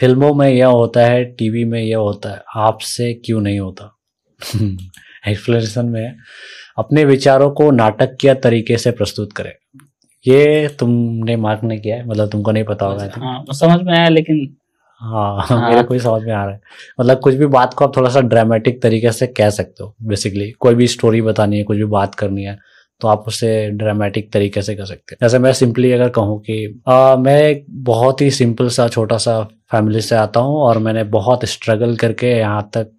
फ़िल्मों में यह होता है टीवी में यह होता है आपसे क्यों नहीं होता? एक्सप्लेनेशन में अपने विचारों को नाटकीय तरीके से प्रस्तुत करें। ये तुमने मार्क नहीं किया है मतलब तुमको नहीं पता होगा हाँ समझ में आया लेकिन हाँ, हाँ मेरे को ही समझ में आ रहा है। मतलब कुछ भी बात को आप थोड़ा सा ड्रामेटिक तरीके से कह सकते हो बेसिकली कोई भी स्टोरी बतानी है कुछ भी बात करनी है तो आप उसे ड्रामेटिक तरीके से कर सकते हैं। जैसे मैं सिंपली अगर कहूँ कि आ, मैं बहुत ही सिंपल सा छोटा सा फैमिली से आता हूँ और मैंने बहुत स्ट्रगल करके यहाँ तक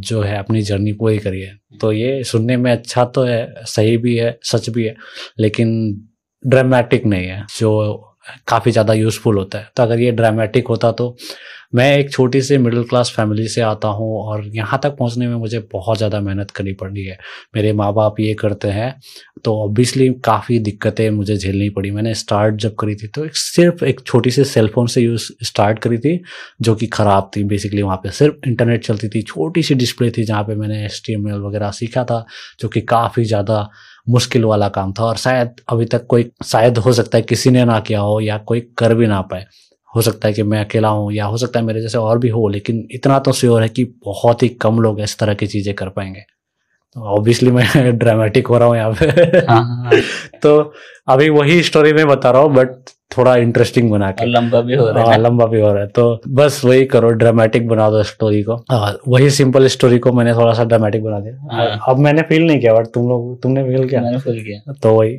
जो है अपनी जर्नी पूरी करी है। तो ये सुनने में अच्छा तो है, सही भी है, सच भी है, लेकिन ड्रामेटिक नहीं है, जो काफ़ी ज़्यादा यूज़फुल होता है। तो अगर ये ड्रामेटिक होता तो मैं एक छोटी सी मिडिल क्लास फैमिली से आता हूँ और यहाँ तक पहुँचने में मुझे बहुत ज़्यादा मेहनत करनी पड़ी है। मेरे माँ बाप ये करते हैं तो ऑब्वियसली काफ़ी दिक्कतें मुझे झेलनी पड़ी। मैंने स्टार्ट जब करी थी तो एक सिर्फ़ एक छोटी सी सेलफोन से यूज़ स्टार्ट करी थी, जो कि ख़राब थी। बेसिकली वहाँ पे सिर्फ़ इंटरनेट चलती थी, छोटी सी डिस्प्ले थी जहाँ पे मैंने एस वगैरह सीखा था, जो कि काफ़ी ज़्यादा मुश्किल वाला काम था। और शायद अभी तक कोई, शायद हो सकता है किसी ने ना किया हो या कोई कर भी ना पाए। हो सकता है कि मैं अकेला हूँ या हो सकता है मेरे जैसे और भी हो लेकिन इतना तो श्योर है कि बहुत ही कम लोग इस तरह की चीज़ें कर पाएँगे। तो ऑब्वियसली मैं ड्रामेटिक हो रहा हूँ यहाँ पे। हाँ, हाँ। तो अभी वही स्टोरी में बता रहा हूँ बट थोड़ा इंटरेस्टिंग बना के। लंबा भी हो रहा है। हाँ, लंबा भी हो रहा है। तो बस वही करो ड्रामेटिक बना दो स्टोरी को। आ, वही सिंपल स्टोरी को मैंने थोड़ा सा ड्रामेटिक बना दिया। अब मैंने फील नहीं किया बट तुम लोग तुमने फील किया। मैंने फील किया। तो वही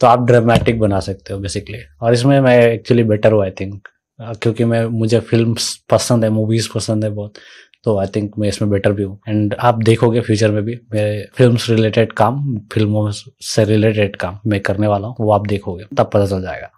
तो आप ड्रामेटिक बना सकते हो बेसिकली और इसमें मैं एक्चुअली बेटर हूँ आई थिंक क्योंकि मैं, मुझे फ़िल्म पसंद है मूवीज़ पसंद है बहुत तो आई थिंक मैं इसमें बेटर भी हूँ। एंड आप देखोगे फ्यूचर में भी, मेरे फ़िल्म रिलेटेड काम फ़िल्मों से रिलेटेड काम मैं करने वाला हूँ, वो आप देखोगे, तब पता चल जाएगा।